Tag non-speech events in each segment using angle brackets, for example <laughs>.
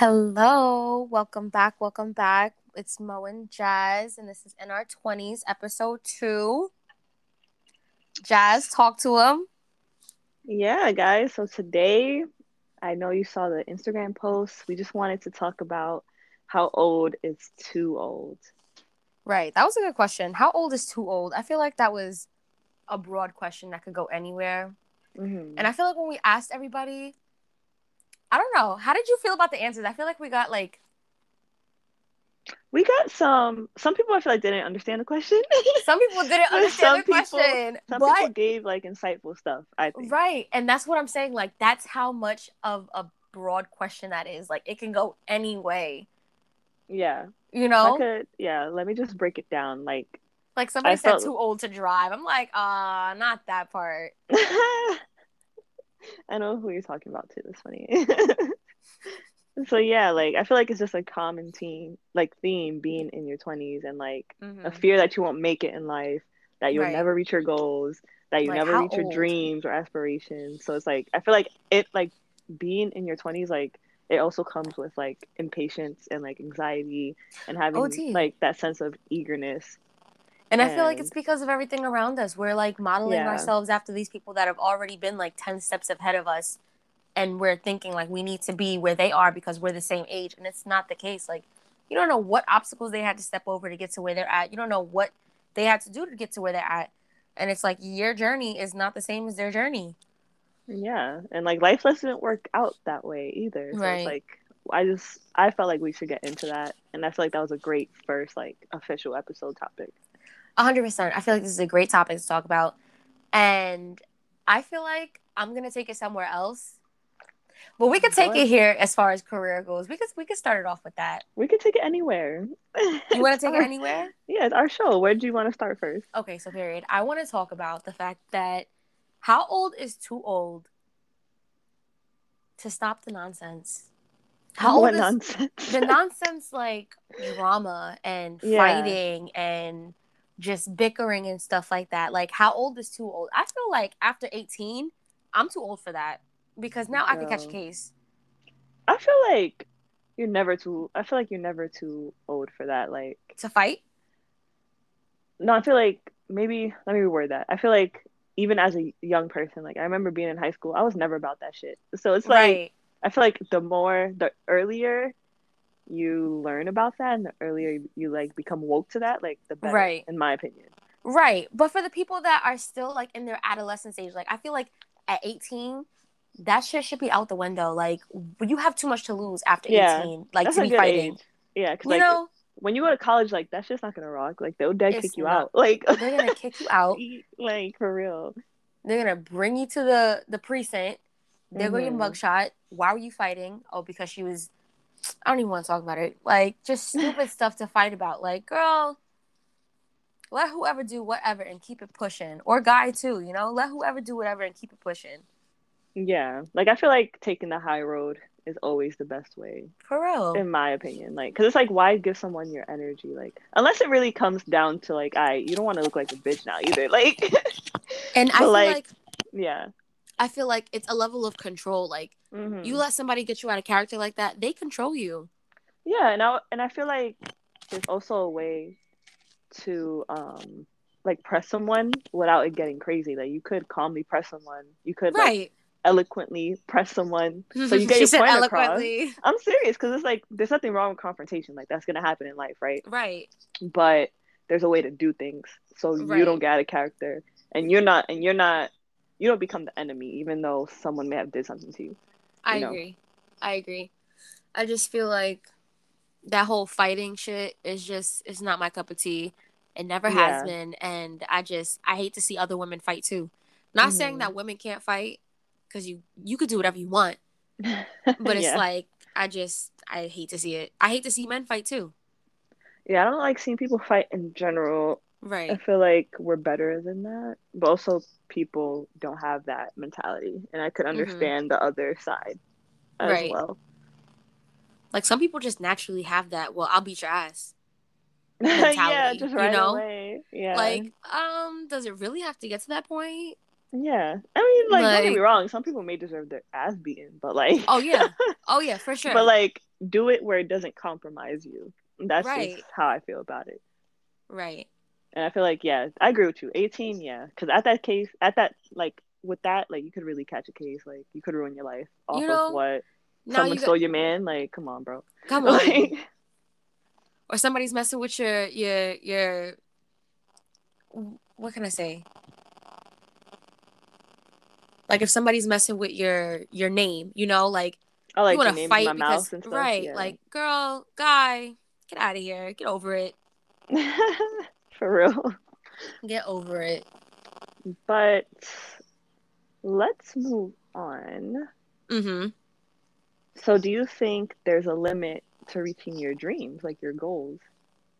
Hello, welcome back, welcome back. It's Mo and Jazz, and this is in our 20s, episode two. Jazz, talk to him. Yeah, guys. So today, I know you saw the Instagram post. We just wanted to talk about how old is too old. Right, that was a good question. How old is too old? I feel like that was a broad question that could go anywhere. Mm-hmm. And I feel like when we asked everybody, I don't know, how did you feel about the answers? I feel like we got like We got some. Some people I feel like didn't understand the question. <laughs> some people didn't understand some the people- question, some but people gave like insightful stuff. I think. Right. And that's what I'm saying. Like, that's how much of a broad question that is. Like, it can go any way, Yeah. you know? could. Yeah. Let me just break it down. Like. Like, somebody I said felt- too old to drive. I'm like, ah, not that part. <laughs> I know who you're talking about too. That's funny. <laughs> so yeah, like I feel like it's just a common theme, like theme being in your 20s and like a Mhm. fear that you won't make it in life, that you'll Right. never reach your goals, that you Like, never reach your dreams or aspirations. So it's like I feel like it like being in your 20s like it also comes with like impatience and like anxiety and having OT. like that sense of eagerness. And I feel like it's because of everything around us. We're like modeling Yeah. ourselves after these people that have already been like 10 steps ahead of us. And we're thinking like we need to be where they are because we're the same age. And it's not the case. Like, you don't know what obstacles they had to step over to get to where they're at. You don't know what they had to do to get to where they're at. And it's like your journey is not the same as their journey. Yeah, and like life doesn't work out that way either. So Right. it's like I just I felt like we should get into that, and I feel like that was a great first like official episode topic. A hundred percent. I feel like this is a great topic to talk about, and I feel like I'm gonna take it somewhere else. But we could take it here as far as career goes. We could we could start it off with that. We could take it anywhere. You want to <laughs> take it anywhere? Yeah, it's our show. Where do you want to start first? Okay, so period. I want to talk about the fact that how old is too old to stop the nonsense? How old what is nonsense? the <laughs> nonsense like drama and Yeah. fighting and just bickering and stuff like that. Like how old is too old? I feel like after 18, I'm too old for that because now I can catch a case. I feel like you're never too. I feel like you're never too old for that. Like To fight? no, I feel like maybe let me reword that. I feel like even as a young person, like I remember being in high school, I was never about that shit. So it's like right. I feel like the more, the earlier you learn about that, and the earlier you, you like become woke to that, like the better, Right. in my opinion. Right. But for the people that are still like in their adolescent stage, like I feel like at 18, that shit should be out the window. Like you have too much to lose after Yeah. 18, like That's to be fighting. age. Yeah, because You like know, when you go to college, like that's just not gonna rock. Like they'll dead kick you not. out. <laughs> Like they're gonna kick you out. <laughs> like for real. They're gonna bring you to the the precinct. They're going to mm-hmm. mugshot. Why were you fighting? Oh, because she was. I don't even want to talk about it. Like just stupid <laughs> stuff to fight about. Like, girl, let whoever do whatever and keep it pushing. Or guy too, you know, let whoever do whatever and keep it pushing. Yeah, like I feel like taking the high road is always the best way, For real. in my opinion. Like, cause it's like, why give someone your energy? Like, unless it really comes down to like, I you don't want to look like a bitch now either. <laughs> Like, and I feel like- like yeah. I feel like it's a level of control. Like Mhm. you let somebody get you out of character like that, they control you. Yeah, and I and I feel like there's also a way to um like press someone without it getting crazy. Like you could calmly press someone. You could like Right. eloquently press someone. <laughs> So you get your point across. I'm serious because it's like there's nothing wrong with confrontation. Like that's gonna happen in life, right? Right. But there's a way to do things so Right. you don't get out of character and you're not and you're not you don't become the enemy even though someone may have did something to you. I know. agree. I agree. I just feel like that whole fighting shit is just it's not my cup of tea. It never has Yeah. been, and I just I hate to see other women fight too. Not saying Mhm. that women can't fight because you you could do whatever you want, <laughs> but it's Yeah. like I just I hate to see it. I hate to see men fight too. Yeah, I don't like seeing people fight in general. I feel like we're better than that, but also people don't have that mentality, and I could understand the other side as Mm-hmm. Right. well. Like some people just naturally have that. Well, I'll beat your ass. <laughs> yeah, just you right know? away. Yeah, Like, um, does it really have to get to that point? yeah. I mean, like, don't get me wrong. Some people may deserve their ass beaten, but like, Oh yeah. <laughs> Oh yeah, for sure. but like, do it where it doesn't compromise you. That's Right. just how I feel about it. Right. And I feel like, yeah, I agree with you. 18, yeah. Because at that case, at that, like, with that, like, you could really catch a case. Like, you could ruin your life off You know, of what someone you got, stole your man. Like, come on, bro. come on. Like, or somebody's messing with your your your what can I say? Like if somebody's messing with your your name, you know, like I like you want to fight my because right, yeah. like girl, guy, get out of here, get over it, <laughs> <laughs> For real. get over it. But let's move on. Mm-hmm. So, do you think there's a limit to reaching your dreams, like your goals?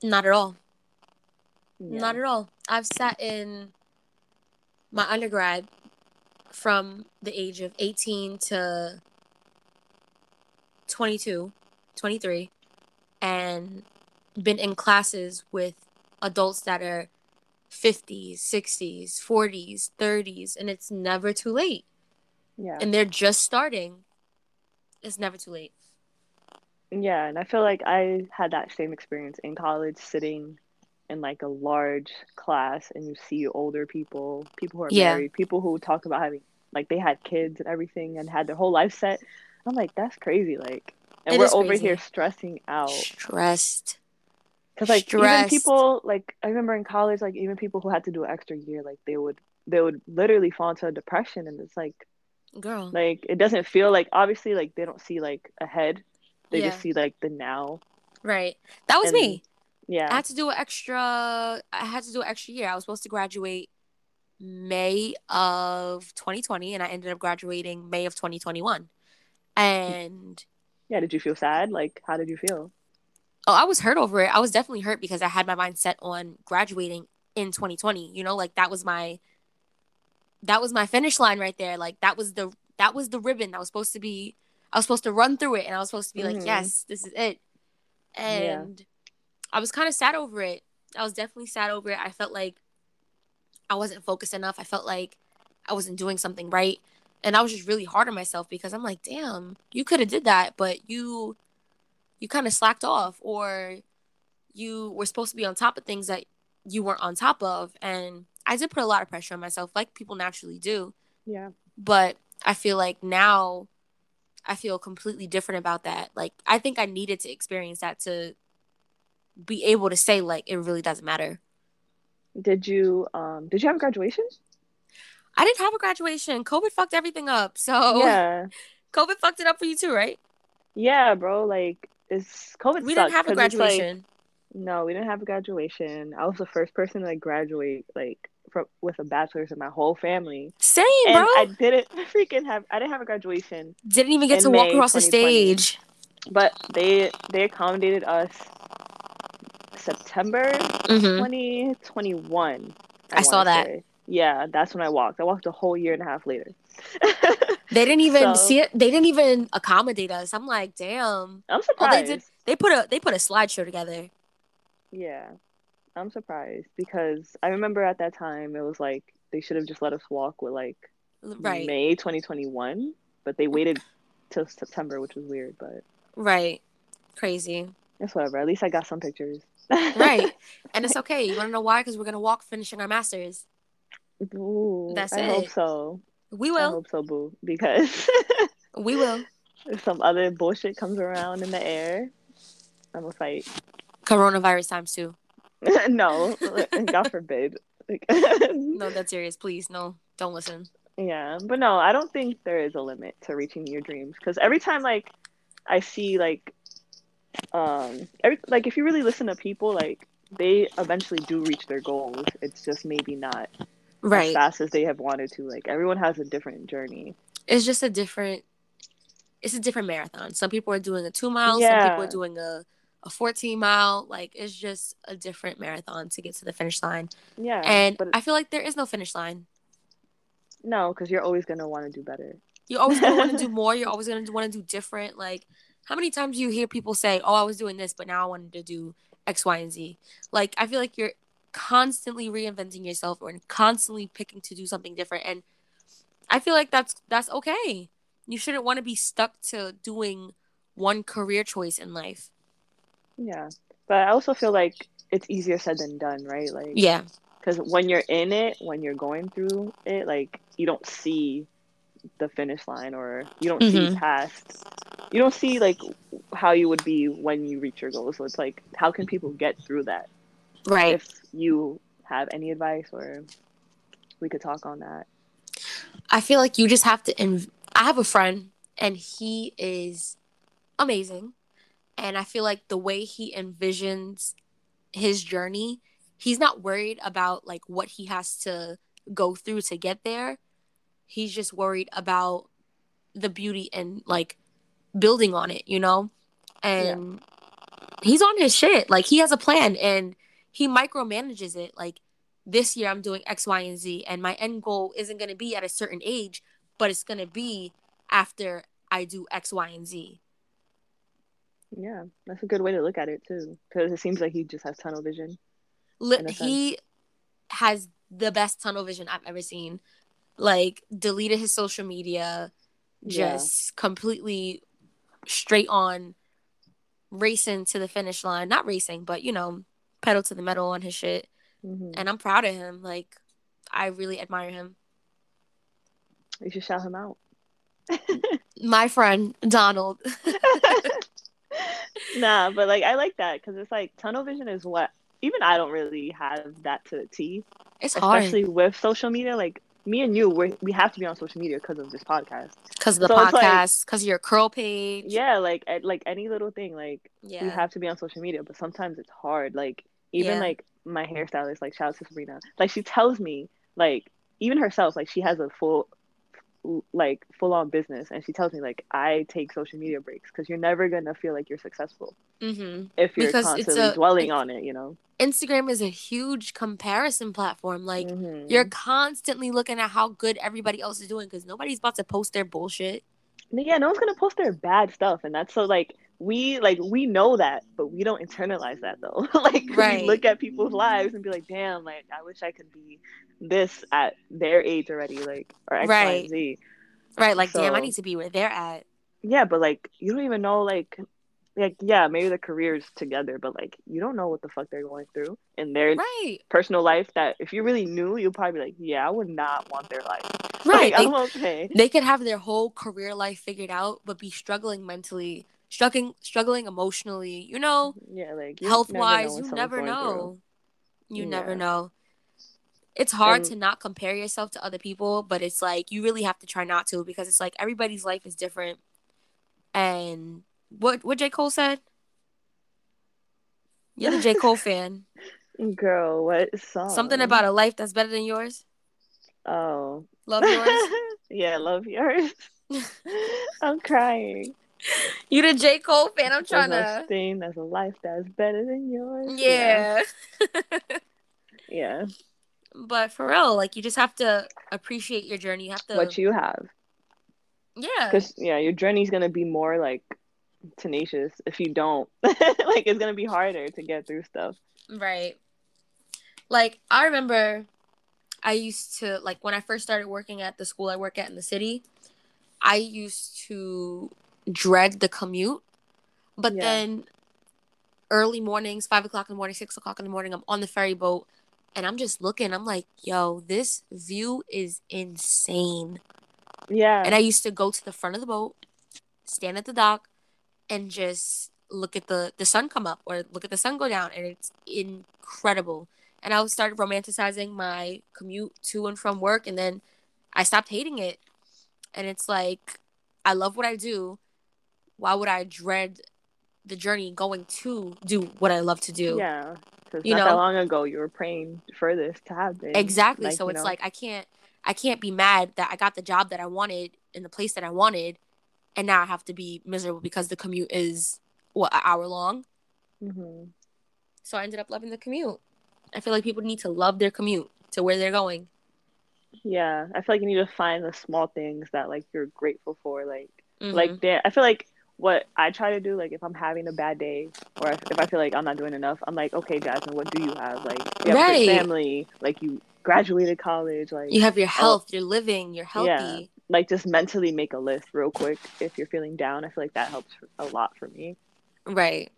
Not at all. Yeah. Not at all. I've sat in my undergrad from the age of 18 to 22, 23, and been in classes with adults that are 50s, 60s, 40s, 30s, and it's never too late. yeah. And they're just starting. It's never too late. Yeah, and I feel like I had that same experience in college, sitting in like a large class, and you see older people, people who are Yeah. married, people who talk about having like they had kids and everything and had their whole life set. I'm like, that's crazy. Like, and It we're over crazy. here stressing out Stressed. Because like Stressed. even people like I remember in college, like even people who had to do an extra year, like they would they would literally fall into a depression, and it's like Girl. like it doesn't feel like obviously like they don't see like ahead, they Yeah. just see like the now. Right. That was And- me. Yeah. I had to do an extra. I had to do an extra year. I was supposed to graduate May of 2020, and I ended up graduating May of 2021. And Yeah, did you feel sad? Like, how did you feel? Oh, I was hurt over it. I was definitely hurt because I had my mind set on graduating in 2020. You know, like that was my that was my finish line right there. Like that was the that was the ribbon that was supposed to be. I was supposed to run through it, and I was supposed to be like, Mhm. yes, this is it. Yeah. And I was kind of sad over it. I was definitely sad over it. I felt like I wasn't focused enough. I felt like I wasn't doing something right. And I was just really hard on myself because I'm like, damn, you could have did that, but you you kind of slacked off or you were supposed to be on top of things that you weren't on top of. And I did put a lot of pressure on myself, like people naturally do. Yeah. But I feel like now I feel completely different about that. Like I think I needed to experience that to be able to say like it really doesn't matter. Did you um did you have a graduation? I didn't have a graduation. COVID fucked everything up. So Yeah. <laughs> COVID fucked it up for you too, right? Yeah, bro. Like it's COVID. we didn't have a it's, like- graduation. no, we didn't have a graduation. I was the first person to like graduate like from with a bachelor's in my whole family. Same, And bro. I didn't <laughs> freaking have I didn't have a graduation. didn't even get to walk across the stage. But they they accommodated us September hmm 2021. I saw that. say. Yeah, that's when I walked. I walked a whole year and a half later. <laughs> They didn't even So- see it. They didn't even accommodate us. I'm like, damn. I'm All surprised. they did, they put a they put a slideshow together. Yeah, I'm surprised because I remember at that time it was like they should have just let us walk with like Right, May 2021, but they waited till September, which was weird, but right, crazy. it's whatever. At least I got some pictures. Right, <laughs> and it's okay. You want to know why? Because we're gonna walk finishing our masters. Ooh, That's I hope it. so. We will. I hope so, boo. Because <laughs> We will. if some other bullshit comes around in the air, I'm gonna fight. Coronavirus times two. <laughs> no, God forbid. <laughs> No, that's serious. Please, no, don't listen. Yeah, but no, I don't think there is a limit to reaching your dreams because every time like I see like um every like if you really listen to people like they eventually do reach their goals. It's just maybe not as fast as they have wanted to. Like everyone has a different journey. It's just a different. It's a different marathon. Some people are doing a two mile. Some Yeah. people are doing a a 14 mile. Like it's just a different marathon to get to the finish line. Yeah, And but I feel like there is no finish line. no, because you're always gonna want to do better. You're always gonna want to do <laughs> more. You're always gonna want to do different. Like, how many times do you hear people say, "Oh, I was doing this, but now I wanted to do X, Y, and Z." Like, I feel like you're constantly reinventing yourself or constantly picking to do something different, and I feel like that's that's okay. You shouldn't want to be stuck to doing one career choice in life. Yeah. But I also feel like it's easier said than done, right? Like Yeah. because when you're in it, when you're going through it, like you don't see the finish line or you don't see Mhm. past you don't see like how you would be when you reach your goal. So it's like how can people get through that? Right. If you have any advice or we could talk on that. I feel like you just have to. Inv- I have a friend, and he is amazing, and I feel like the way he envisions his journey, he's not worried about like what he has to go through to get there. He's just worried about the beauty and like building on it, you know? And he's on his shit. Like he has a plan and he micromanages it. Like this year I'm doing X, Y, and Z, and my end goal isn't gonna be at a certain age, but it's gonna be after I do X, Y, and Z. Yeah, that's a good way to look at it too. Because it seems like he just has tunnel vision. Li- In a sense. he has the best tunnel vision I've ever seen. Like deleted his social media, Yeah. just completely straight on racing to the finish line. Not racing, but you know, pedal to the metal on his shit. hmm And I'm proud of him. Like I really admire him. You should shout him out. My friend Donald. <laughs> nah, but like I like that because it's like tunnel vision is what even I don't really have that to the T, It's hard especially with social media. Like me and you, we we have to be on social media because of this podcast. because of the So podcast, because of your curl page. Yeah, like like any little thing, like yeah. you have to be on social media, but sometimes it's hard. Like even Yeah. like my hairstylist, like shout out to Sabrina, like she tells me like even herself, like she has a full like full on business and she tells me like I take social media breaks because you're never gonna feel like you're successful hmm if you're Because constantly a- dwelling on it, you know. Instagram is a huge comparison platform. Like Mhm. you're constantly looking at how good everybody else is doing because nobody's about to post their bullshit. yeah, no one's gonna post their bad stuff, and that's so like we like we know that, but we don't internalize that though. <laughs> like Right. we look at people's lives and be like, damn, like I wish I could be this at their age already, like or X, Y, Right. and Z. Right? Like, damn, I need to be where they're at. Yeah, but like you don't even know like like yeah, maybe the careers together, but like you don't know what the fuck they're going through in their Right. personal life. That if you really knew, you'd probably be like, yeah, I would not want their life. <laughs> Right. Like, They, I'm okay. they could have their whole career life figured out, but be struggling mentally, struggling, struggling emotionally. You know, mm-hmm. Yeah, like health wise you never know. You never know. It's hard And- to not compare yourself to other people, but it's like you really have to try not to because it's like everybody's life is different. And what what J. Cole said? You're the J. Cole <laughs> fan. Girl, what song? Something about a life that's better than yours. oh, Love yours. <laughs> yeah, love yours. <laughs> I'm crying. <laughs> you the J. Cole fan. I'm There's trying no to. thing. There's a life that's better than yours. Yeah. <laughs> yeah. but for real, like you just have to appreciate your journey. You have to. What you have, yeah. because yeah, your journey's gonna be more like tenacious if you don't. <laughs> like it's gonna be harder to get through stuff. Right. Like I remember I used to like when I first started working at the school I work at in the city, I used to dread the commute. But Yeah. then early mornings, five o'clock in the morning, six o'clock in the morning, I'm on the ferry boat and I'm just looking, I'm like, yo, this view is insane. Yeah. And I used to go to the front of the boat, stand at the dock, and just look at the the sun come up or look at the sun go down, and it's incredible. And I started romanticizing my commute to and from work, and then I stopped hating it. And it's like, I love what I do. Why would I dread the journey going to do what I love to do? yeah. Because You not that know? long ago you were praying for this to happen. Exactly. Like, so it's know. like I can't I can't be mad that I got the job that I wanted in the place that I wanted and now I have to be miserable because the commute is what an hour long. Mhm. So I ended up loving the commute. I feel like people need to love their commute to where they're going. Yeah, I feel like you need to find the small things that like you're grateful for. Like, Mhm. like damn, I feel like what I try to do, like if I'm having a bad day or if, if I feel like I'm not doing enough, I'm like, okay, Jasmine, what do you have? Like, you have Right. good family, like you graduated college, like you have your health, you're living, you're healthy. Yeah. like just mentally make a list real quick if you're feeling down. I feel like that helps a lot for me. Right.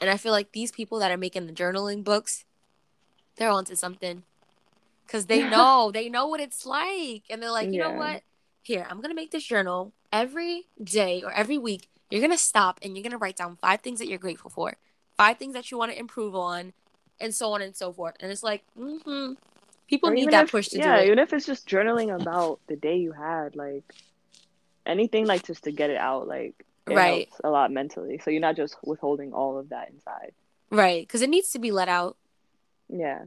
And I feel like these people that are making the journaling books, they're onto something. Cause they <laughs> know, they know what it's like. And they're like, you know what? Here, I'm gonna make this journal every day or every week. You're gonna stop and you're gonna write down five things that you're grateful for, five things that you want to improve on, and so on and so forth. And it's like, mm-hmm. People Or need that if- push to yeah, do it. even if it's just journaling about the day you had, like anything like just to get it out, like it Right. helps a lot mentally. So you're not just withholding all of that inside. Right. Because it needs to be let out. Yeah.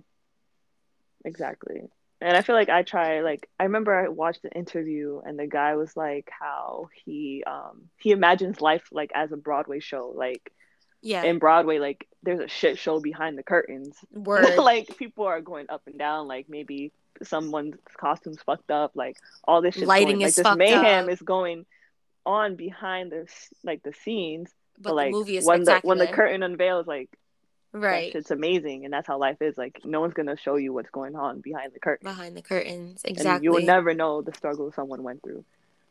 Exactly. And I feel like I try like I remember I watched an interview and the guy was like how he um he imagines life like as a Broadway show. Like Yeah. in Broadway, like there's a shit show behind the curtains. <laughs> Word. like people are going up and down, like maybe someone's costume's fucked up, like all this shit's Lighting going, is like this mayhem up. is going on behind the s- like the scenes. but But, like the movie is when the when the curtain unveils, like right. it's amazing, and that's how life is. Like no one's gonna show you what's going on behind the curtain, Behind the curtains. and Exactly. you will never know the struggle someone went through.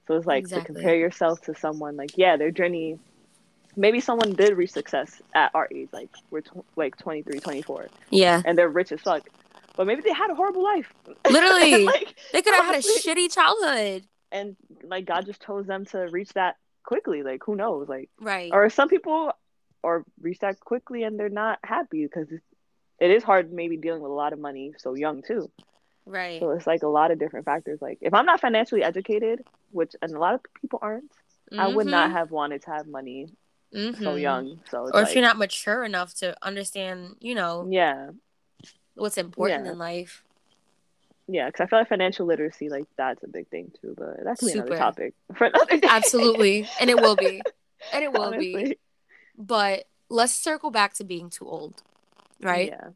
So it's like Exactly. to compare yourself to someone like yeah, their journey. Maybe someone did reach success at our age, like we're tw- like 23, 24, yeah. and they're rich as fuck. But maybe they had a horrible life. <laughs> Literally. <laughs> like, They could have had a shitty childhood. and like God just chose them to reach that quickly. Like who knows? Like Right. or some people or that quickly and they're not happy because it is hard maybe dealing with a lot of money so young too. right. So it's like a lot of different factors. Like if I'm not financially educated, which and a lot of people aren't, I would not have wanted to have money Mhm. so young. So it's Or like, if you're not mature enough to understand, you know, yeah, what's important Yeah. in life. yeah, because I feel like financial literacy, like that's a big thing too. But that's another Super. topic for another <laughs> day. Absolutely. and it will be. And it will be. But let's circle back to being too old. Right? Yeah.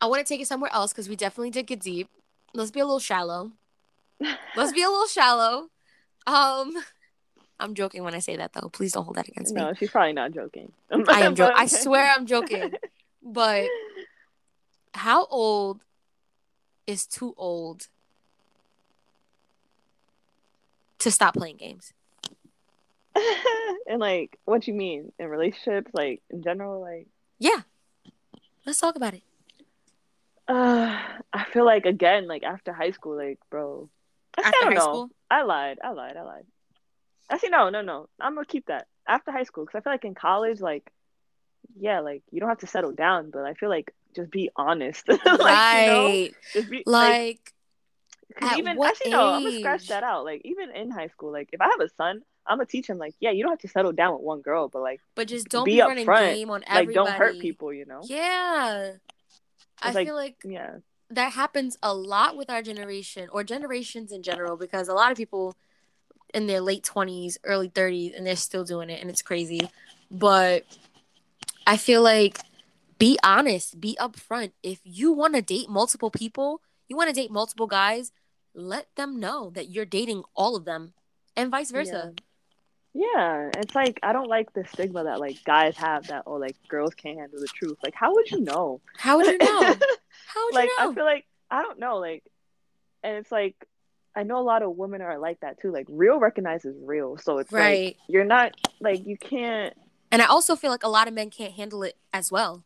I want to take it somewhere else because we definitely did get deep. Let's be a little shallow. <laughs> Let's be a little shallow. Um, <laughs> I'm joking when I say that though. Please don't hold that against me. No, she's probably not joking. <laughs> I am joking. I swear I'm joking. But how old is too old to stop playing games? <laughs> and like, what you mean in relationships, like in general, like, Yeah. Let's talk about it. uh, <sighs> I feel like again, like after high school, like, bro, After I don't high know. school? I lied. I lied. I lied. Actually, no, no, no. I'm gonna keep that after high school because I feel like in college, like, yeah, like you don't have to settle down, but I feel like just be honest. <laughs> like, you know? right. Be like, Like, even what actually no, I'm gonna scratch that out. Like even in high school, like if I have a son, I'm gonna teach him like, yeah, you don't have to settle down with one girl, but like, but just don't be be, running upfront. game on like don't hurt people, you know? Yeah. I like- feel like Yeah. that happens a lot with our generation or generations in general because a lot of people in their late 20s, early 30s and they're still doing it and it's crazy. But I feel like be honest, be upfront. If you want to date multiple people, you want to date multiple guys, let them know that you're dating all of them and vice versa. Yeah, it's like I don't like the stigma that like guys have that oh like girls can't handle the truth. Like how would you know? How would you know? <laughs> How would like you know? Like, I feel like I don't know like and it's like I know a lot of women are like that too. Like real recognizes real. So it's right. like you're not like you can't and I also feel like a lot of men can't handle it as well.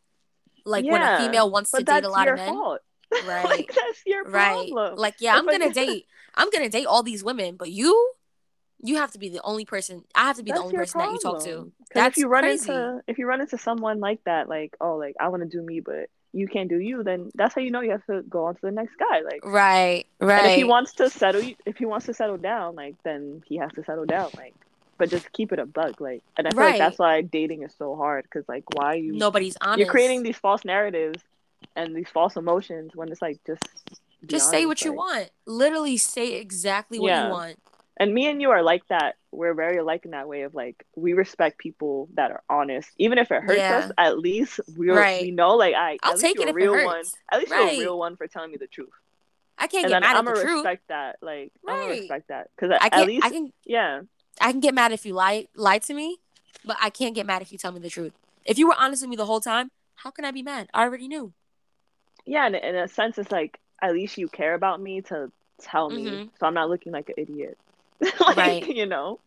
Like when a female wants to date a lot of men. fault. <laughs> Right. like that's your right like yeah i'm like- gonna <laughs> date i'm gonna date all these women but you you have to be the only person i have to be the only person that you talk to problem. That's if you run crazy. into if you run into someone like that, like oh, like I want to do me, but you can't do you, then that's how you know you have to go on to the next guy. Like, right right and if he wants to settle, if he wants to settle down, like then he has to settle down. Like, but just keep it a bug. Like, and I feel Right. like that's why dating is so hard because like why you nobody's honest you're creating these false narratives and these false emotions when it's like just just say honest, what you want literally say exactly what Yeah. you want and me and you are like that. We're very alike in that way of like we respect people that are honest, even if it hurts Yeah. us. At least we Right. we know like I I'll take it a real one. At least Right. you're a real one for telling me the truth. i can't and get mad I'm at the truth respect that. Like I'm gonna respect that because i at can't least i can yeah i can get mad if you lie lie to me but i can't get mad if you tell me the truth if you were honest with me the whole time how can i be mad i already knew yeah. And in a sense, it's like at least you care about me to tell me, Mhm. so I'm not looking like an idiot. <laughs> like, Right. you know.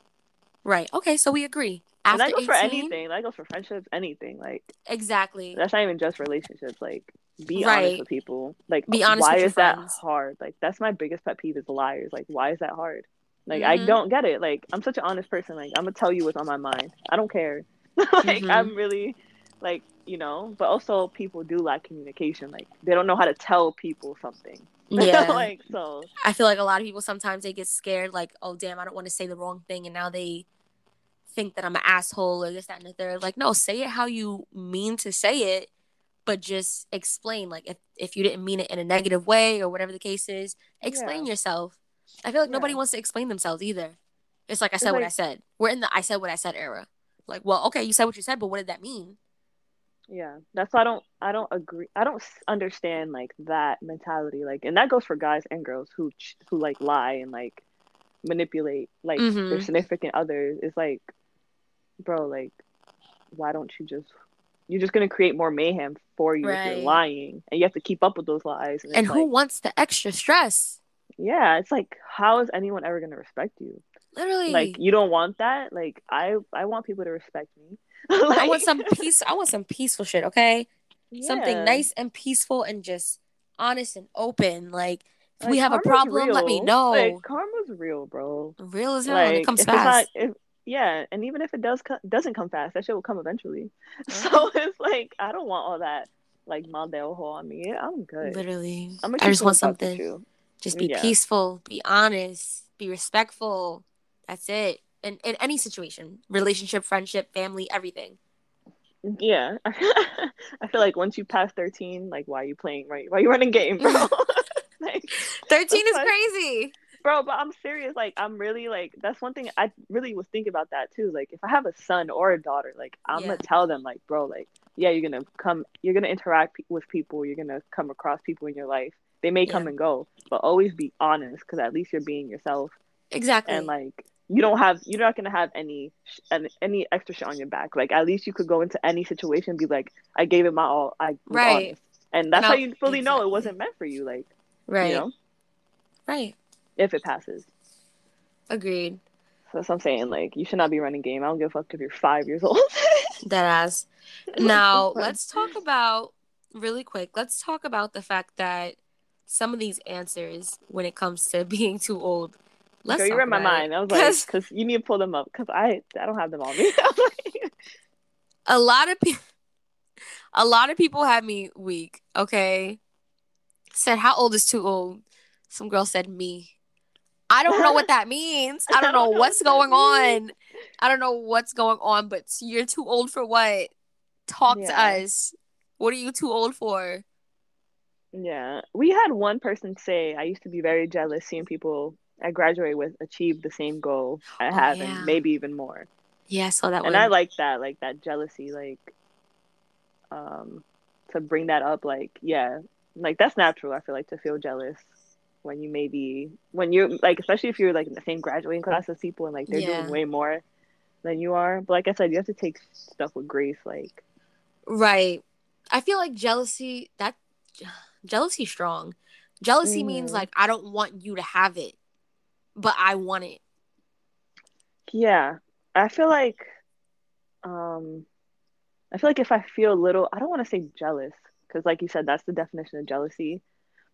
Right. Okay, so we agree. And After that goes for anything. That goes for friendships, anything. Like Exactly. that's not even just relationships. Like be Right. honest with people. Like Be honest why is that friends. hard? Like that's my biggest pet peeve is liars. Like why is that hard? Like I Mhm. don't get it. Like I'm such an honest person. Like I'm gonna tell you what's on my mind. I don't care. <laughs> like Mhm. I'm really like you know. But also people do lack communication. Like they don't know how to tell people something. <laughs> Yeah. like so. I feel like a lot of people sometimes they get scared, like, oh damn, I don't want to say the wrong thing, and now they think that I'm an asshole or this, that, and the third. Like, no, say it how you mean to say it, but just explain. Like, if if you didn't mean it in a negative way or whatever the case is, explain Yeah. yourself. I feel like nobody wants to explain themselves either. It's like I said what I said. We're in the I said what I said era. Like, well, okay, you said what you said, but what did that mean? Yeah, that's why I don't I don't agree. I don't understand like that mentality. Like, and that goes for guys and girls who who like lie and like manipulate like their Mhm. significant others. It's like, bro, like, why don't you just? You're just gonna create more mayhem for you if you're lying, and you have to keep up with those lies. And, And who like, wants the extra stress? yeah, it's like, how is anyone ever gonna respect you? Literally. Like, you don't want that. Like, I I want people to respect me. <laughs> I want some peace. I want some peaceful shit, okay? Something nice and peaceful and just honest and open. Like, if we have a problem, let me know. Like karma's real, bro. Real as hell, and it comes it's not, fast. if yeah, and even if it does co- doesn't come fast, that shit will come eventually. <laughs> Uh-huh. So <laughs> it's like I don't want all that like de ojo on me. I'm good. Literally. I'm I just want something. Just be Yeah. peaceful, be honest, be respectful. That's it. In, in any situation, relationship, friendship, family, everything. Yeah, <laughs> I feel like once you pass 13, like why are you playing right? Why are you running game, bro? <laughs> <laughs> like, 13 is fine. crazy. bro but i'm serious like i'm really like that's one thing i really was thinking about that too like if i have a son or a daughter like i'm Yeah. gonna tell them like bro like yeah you're gonna come you're gonna interact pe- with people you're gonna come across people in your life they may come and go but always be honest because at least you're being yourself Exactly. and like you don't have you're not gonna have any any, extra shit on your back like at least you could go into any situation and be like i gave it my all i Right. honest and that's And how you fully know it wasn't meant for you like right. you know Right. if it passes Agreed. So that's what I'm saying. Like, you should not be running game. I don't give a fuck if you're five years old. <laughs> That ass. Now, let's talk about really quick. Let's talk about the fact that some of these answers, when it comes to <laughs> being too old, let's Girl, you read my mind. I was like, because you need to pull them up because I I don't have them on me. <laughs> Like, a lot of people, a lot of people had me weak. Okay, said how old is too old? Some girl said me. I don't know what that means. I <laughs> don't know what's going on. I don't know what's going on. But you're too old for what? Talk to us. What are you too old for? yeah, we had one person say I used to be very jealous seeing people I graduate with achieve the same goal I Oh, have yeah. and maybe even more. Yeah, I saw that and one. I like that, like that jealousy, like um to bring that up, like yeah, like that's natural. I feel like to feel jealous when you maybe when you're like, especially if you're like in the same graduating class as people and like they're Yeah. doing way more than you are. But like I said, you have to take stuff with grace. Like Right. I feel like jealousy that jealousy strong. Jealousy means Mhm. like I don't want you to have it, but I want it. yeah, I feel like um I feel like if I feel a little, I don't want to say jealous because like you said, that's the definition of jealousy.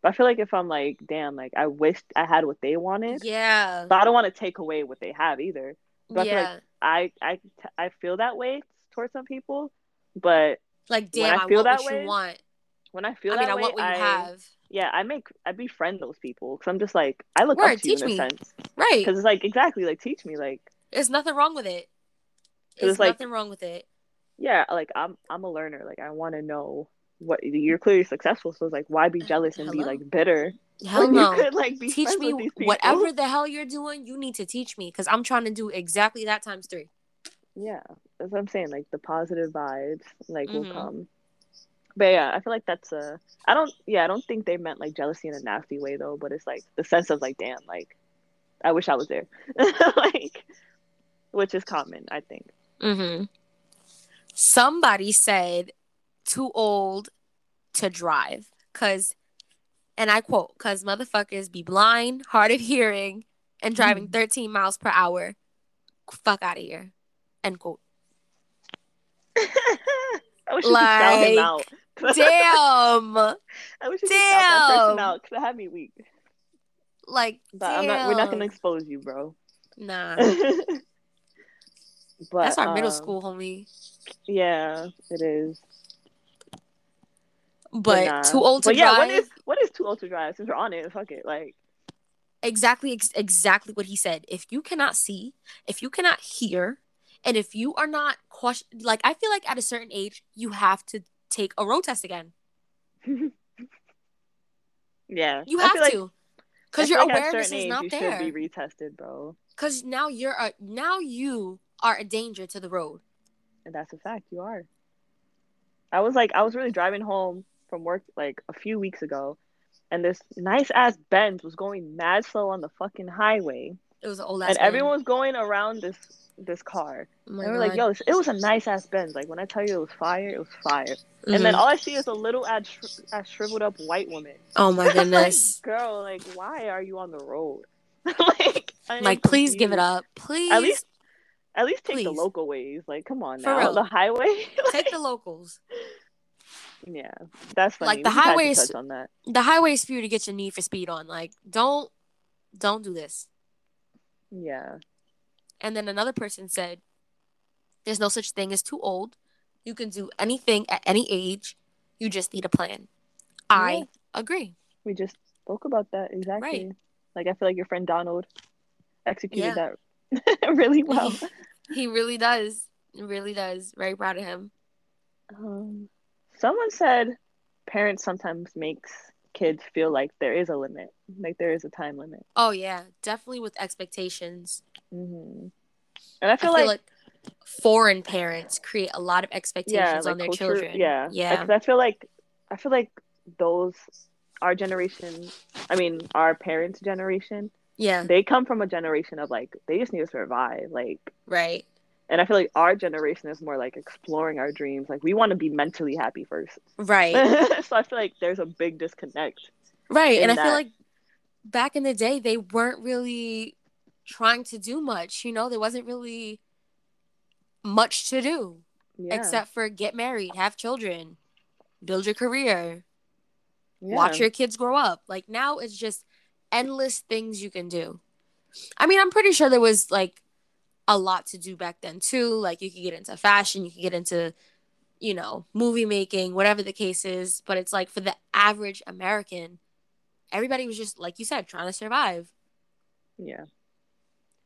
But I feel like if I'm like, damn, like I wished I had what they wanted. Yeah. but I don't want to take away what they have either. But I feel yeah. like I I I feel that way towards some people, but Like, damn, I I, feel want that what way, you want. when I feel I that mean, I way, want what you I have. Yeah, I make I befriend those people because I'm just like I look Word, up to you in a sense Right. because it's like exactly like teach me like There's nothing wrong with it. There's it's like- nothing wrong with it. yeah like I'm I'm a learner like I want to know what you're clearly successful so it's like why be jealous and be like bitter Hell when no. you could like be teach me with these people whatever the hell you're doing. You need to teach me because I'm trying to do exactly that times three. Yeah, that's what I'm saying. Like the positive vibes, like will Mhm. come. But yeah, I feel like that's a. I don't. Yeah, I don't think they meant like jealousy in a nasty way though. But it's like the sense of like, damn, like, I wish I was there, <laughs> like, which is common, I think. Mm-hmm. Somebody said too old to drive. Cause and I quote, cause motherfuckers be blind, hard of hearing, and driving <laughs> 13 miles per hour. Fuck out of here. End quote. <laughs> I wish you could shout him Like, out. <laughs> Damn. I wish you could shout that person Damn. out because that had me weak. Like, But I'm not, we're not gonna expose you, bro. Nah. <laughs> but That's our middle um, school, homie. Yeah, it is. But nah. too old to But yeah, drive. what is what is too old to drive? Since we're on it, fuck it. Like, exactly ex- exactly what he said if you cannot see if you cannot hear and if you are not question like i feel like at a certain age you have to take a road test again. <laughs> Yeah, you have like- to. Because your like awareness is age, not you there Should be retested, bro, because now you're a now you are a danger to the road. And that's a fact. You are. I was like, I was really driving home from work like a few weeks ago, and this nice ass Benz was going mad slow on the fucking highway, it was an old ass and everyone was going around this this car. oh and we're like, yo, it was a nice ass Benz. Like when I tell you it was fire, it was fire. And then Mhm. all I see is a little ass, shri- ass shriveled up white woman. oh my <laughs> goodness like, girl, like why are you on the road? <laughs> like, I am like please give it up please At least, at least take the local ways. Like, come on For now, real. the highway. <laughs> take the locals yeah, that's funny. Like, the We just had to highways- on that. the highway is for you to get your need for speed on like don't don't do this Yeah, And then another person said, There's no such thing as too old. You can do anything at any age. You just need a plan. I Yeah. agree. we just spoke about that exactly. Right. Like, I feel like your friend Donald executed Yeah. that <laughs> really well. he really does. He really does. Very proud of him. Um, someone said parents sometimes makes kids feel like there is a limit, like there is a time limit. Oh, yeah. Definitely with expectations. Mm-hmm. And I I feel, feel, like, like, foreign parents create a lot of expectations yeah, on their culture, children. yeah, Yeah. 'Cause I feel like I feel like those our generation. I mean, our parents' generation. Yeah. They come from a generation of like they just need to survive, like. Right. And I feel like our generation is more like exploring our dreams. Like we want to be mentally happy first. Right. <laughs> so I feel like there's a big disconnect. Right. And I feel like back in the day, they weren't really trying to do much. You know, there wasn't really much to do Yeah. except for get married, have children, build your career, yeah. watch your kids grow up. Like now it's just endless things you can do. I mean, I'm pretty sure there was like a lot to do back then too. Like you could get into fashion, you could get into, you know, movie making, whatever the case is. But it's like for the average American, everybody was just like you said, trying to survive. Yeah.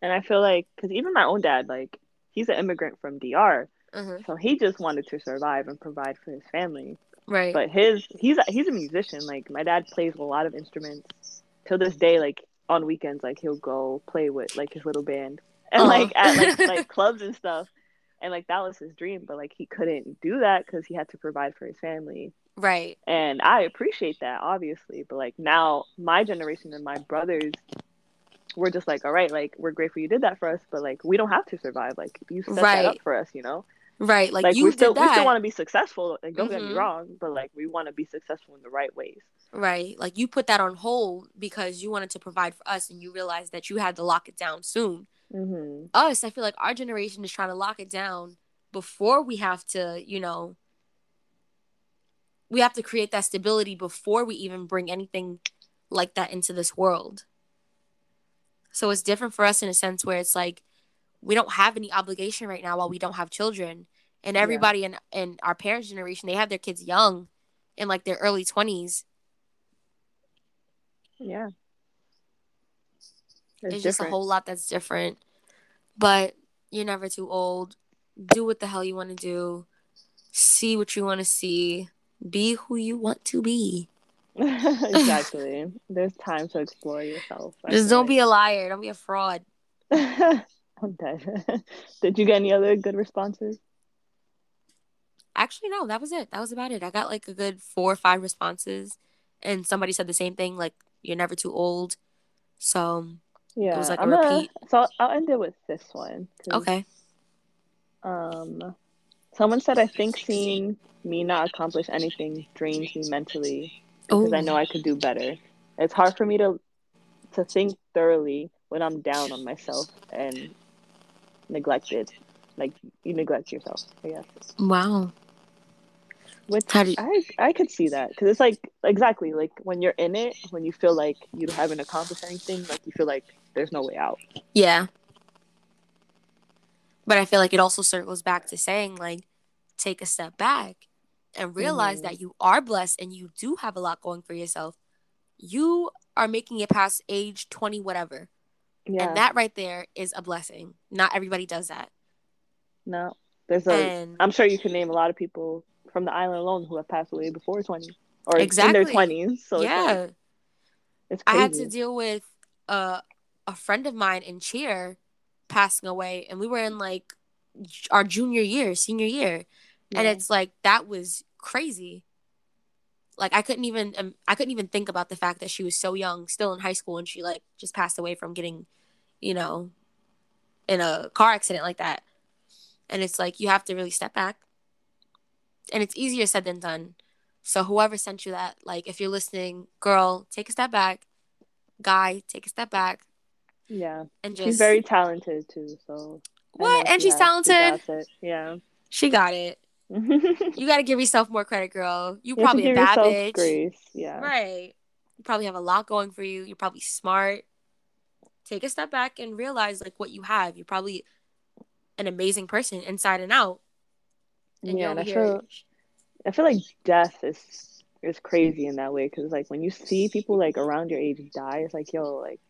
And I feel like, because even my own dad, like, he's an immigrant from DR, Uh-huh. so he just wanted to survive and provide for his family. Right. But his, he's a, he's a musician. Like, my dad plays a lot of instruments. Till this day, like on weekends, like he'll go play with like his little band, and like at like like <laughs> clubs and stuff. And like that was his dream, but like he couldn't do that because he had to provide for his family. right. And I appreciate that, obviously. But like now, my generation and my brothers, we're just like, all right, like we're grateful you did that for us, but like we don't have to survive. Like you set that up for us, you know. Right. Like, Like, you we still did we still want to be successful. Like don't get me Mhm. wrong, but like we want to be successful in the right ways. Right. Like you put that on hold because you wanted to provide for us and you realized that you had to lock it down soon. Mm-hmm. Us, I feel like our generation is trying to lock it down before we have to, you know, we have to create that stability before we even bring anything like that into this world. So it's different for us in a sense where it's like we don't have any obligation right now while we don't have children. And Yeah. everybody in in our parents' generation, they have their kids young in like their early 20s. Yeah. It's, It's, just a whole lot that's different. But you're never too old. Do what the hell you want to do. See what you want to see. Be who you want to be. <laughs> exactly. There's time to explore yourself. I Just don't be a liar. Don't be a fraud. like. <laughs> I'm dead. <laughs> Did you get any other good responses? Actually, no, that was it. That was about it. I got like a good four or five responses. And somebody said the same thing, like, you're never too old. So, Yeah, was like a I'm gonna- repeat. so I'll end it with this one. okay. Um, someone said, "I think seeing me not accomplish anything drains me mentally because I know I could do better. It's hard for me to to think thoroughly when I'm down on myself and neglected. Like you neglect yourself, I guess. Wow. Which How do you- I I could see that because it's like exactly like when you're in it, when you feel like you haven't accomplished anything, like you feel like there's no way out. Yeah. But I feel like it also circles back to saying, like, take a step back and realize Mhm. that you are blessed and you do have a lot going for yourself. You are making it past age 20, whatever. Yeah. And that right there is a blessing. Not everybody does that. no, there's a. And I'm sure you can name a lot of people from the island alone who have passed away before 20 or in their 20s. So it's, yeah. like, it's I had to deal with a a friend of mine in cheer passing away, and we were in like our junior year, senior year, and it's like that was crazy. Like I couldn't even um, I couldn't even think about the fact that she was so young, still in high school, and she like just passed away from getting, you know, in a car accident like that. And it's like you have to really step back, and it's easier said than done. So whoever sent you that, like if you're listening, girl, take a step back. Guy, take a step back yeah. and just She's very talented too. So What? And she she's has- talented? it. Yeah. she got it. <laughs> you You got to give yourself more credit, girl. You to probably a bad bitch. grace. Yeah. Right. You probably have a lot going for you. You're probably smart. Take a step back and realize like what you have. You're probably an amazing person inside and out. And Yeah, and I feel I feel like death is is crazy in that way because like when you see people like around your age die, it's like yo, like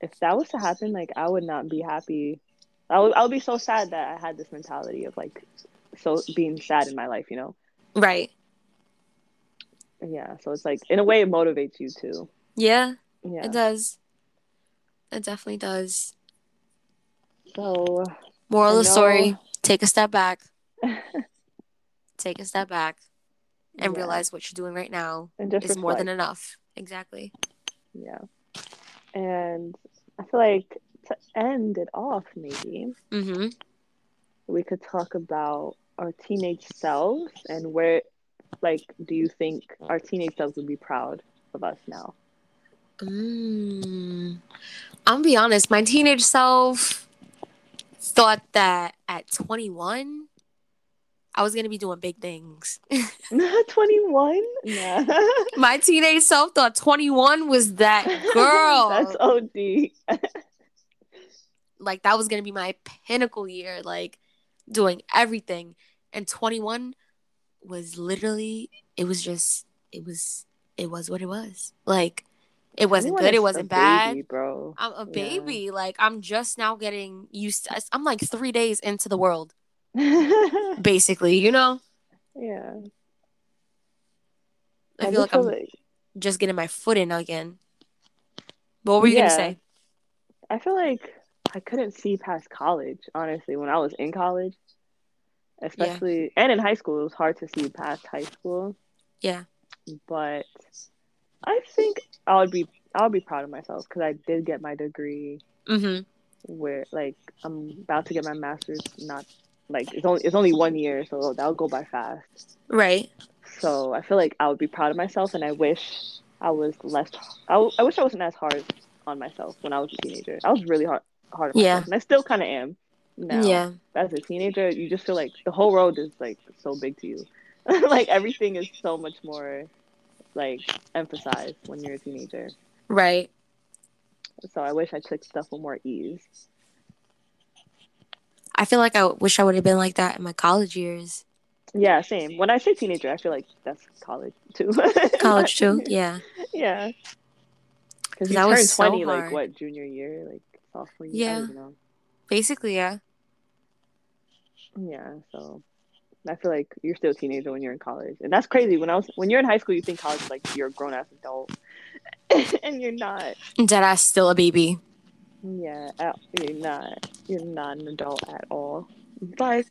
if that was to happen, like I would not be happy. I would I would be so sad that I had this mentality of like so being sad in my life, you know. Right. Yeah, so it's like in a way it motivates you too. Yeah, Yeah. it does. It definitely does. So Moral of the story: Take a step back. <laughs> Take a step back and Yeah. realize what you're doing right now is more than enough. Exactly. Yeah. And I feel like to end it off, maybe Mm-hmm. we could talk about our teenage selves and where, like, do you think our teenage selves would be proud of us now? Mm. I'm gonna be honest. My teenage self thought that at 21, I was gonna be doing big things. <laughs> <laughs> 21? Nah. <laughs> My teenage self thought 21 was that girl. That's OD. like that was gonna be my pinnacle year, like doing everything. And 21 was literally, it was just, it was, it was what it was. Like, it wasn't good. It wasn't bad. baby, bro. I'm a Yeah. baby. Like I'm just now getting used to I'm like 3 days into the world yeah. <laughs> basically, you know? I, I feel like I'm just getting my foot in again. But what were you Yeah. going to say? I feel like I couldn't see past college, honestly, when I was in college. Especially and in high school, it was hard to see past high school. Yeah. But I think I would be I would be proud of myself because I did get my degree Mhm. where like I'm about to get my master's not like it's only it's only one year, so that'll go by fast. Right. So I feel like I would be proud of myself and I wish I was less I, w- I wish I wasn't as hard on myself when I was a teenager. I was really hard hard on Yeah. myself. And I still kinda am now. Yeah. As a teenager, you just feel like the whole world is like so big to you. <laughs> like everything is so much more like emphasized when you're a teenager. Right. So I wish I took stuff with more ease. I feel like I wish I would have been like that in my college years. Yeah, same. When I say teenager, I feel like that's college too. <laughs> College too. <laughs> Yeah. yeah. Because That was so 20, like, what, junior year? Like, sophomore year? Yeah. don't even know. Basically, yeah. Yeah, so I feel like you're still a teenager when you're in college. And that's crazy. When I was when you're in high school, you think college is like you're a grown ass adult. <laughs> and you're not. Dead ass still a baby. Yeah, you're not. You're not an adult at all. But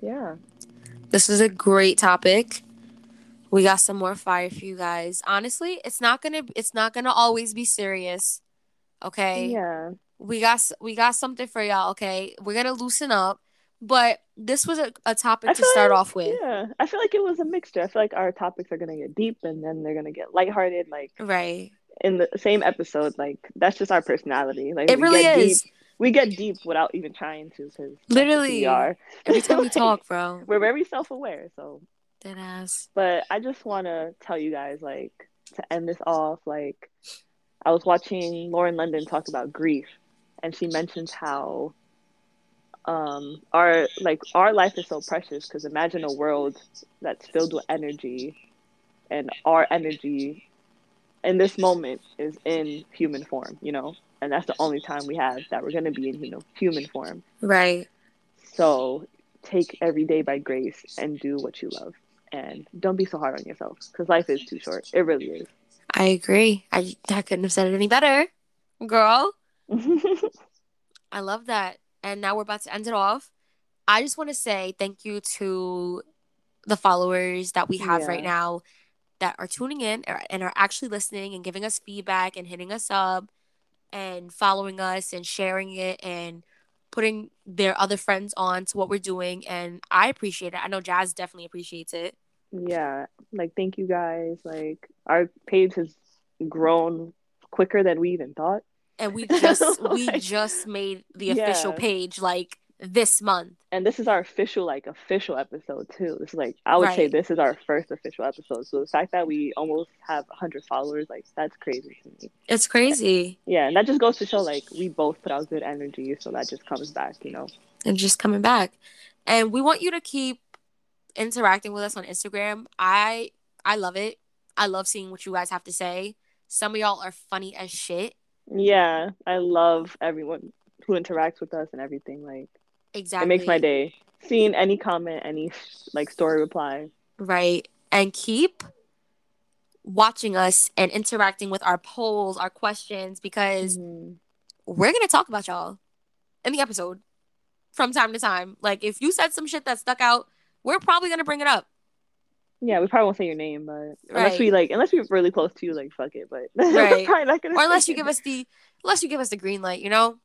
yeah. This is a great topic. We got some more fire for you guys. Honestly, it's not gonna it's not gonna always be serious. Okay. Yeah. we got we got something for y'all okay we're gonna loosen up but this was a, a topic to start like- off with Yeah. I feel like it was a mixture. I feel like our topics are gonna get deep and then they're gonna get lighthearted. Like right in the same episode. Like that's just our personality. Like It we really get is. Deep, we get deep without even trying to. Because Literally. we are. Every time we talk, bro. <laughs> we're very self-aware. So, Dead ass. but I just want to tell you guys, like, to end this off, like, I was watching Lauren London talk about grief, and she mentions how um our like our life is so precious because imagine a world that's filled with energy and our energy in this moment is in human form you know and that's the only time we have that we're going to be in you know human form Right. so take every day by grace and do what you love and don't be so hard on yourself because life is too short it really is I agree. I I couldn't have said it any better. Girl. <laughs> I love that. And now we're about to end it off. I just want to say thank you to the followers that we have Yeah. right now that are tuning in and are actually listening and giving us feedback and hitting us up and following us and sharing it and putting their other friends on to what we're doing. And I appreciate it. I know Jazz definitely appreciates it. yeah like thank you guys like our page has grown quicker than we even thought And we <laughs> just we just made the official yeah. page like this month. and this is our official like official episode too this is like i would say this is our first official episode so the fact that we almost have 100 followers like that's crazy to me It's crazy. yeah and that just goes to show like we both put out good energy so that just comes back you know and just coming back. And we want you to keep interacting with us on Instagram. I I love it. I love seeing what you guys have to say. Some of y'all are funny as shit. yeah i love everyone who interacts with us and everything like Exactly. it makes my day seeing any comment any like story reply Right. And keep watching us and interacting with our polls, our questions, because Mhm. we're gonna talk about y'all in the episode from time to time. Like if you said some shit that stuck out, we're probably gonna bring it up. Yeah, we probably won't say your name, but unless we like, unless we're really close to you, like fuck it. But <laughs> Right. probably not gonna Or unless you give us the unless you give us the green light, you know?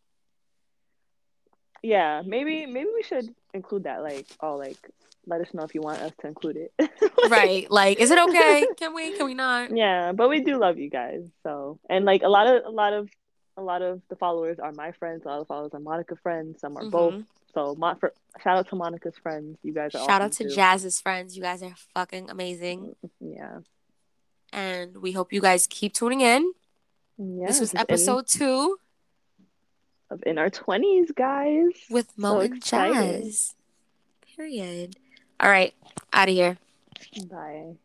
Yeah, maybe maybe we should include that. Like, oh, like let us know if you want us to include it. <laughs> right. Like, is it okay? Can we? Can we not? <laughs> Yeah, but we do love you guys. So, and like a lot of a lot of a lot of the followers are my friends. A lot of the followers are Monica friends. Some are both. Mhm. So, Mon- for, shout out to Monica's friends. You guys are Shout out to too. Jazz's friends. You guys are fucking amazing. Yeah. And we hope you guys keep tuning in. Yeah. this was episode two of in our twenties, guys. with Mo So and excited. Jazz. Period. All right. Out of here. Bye.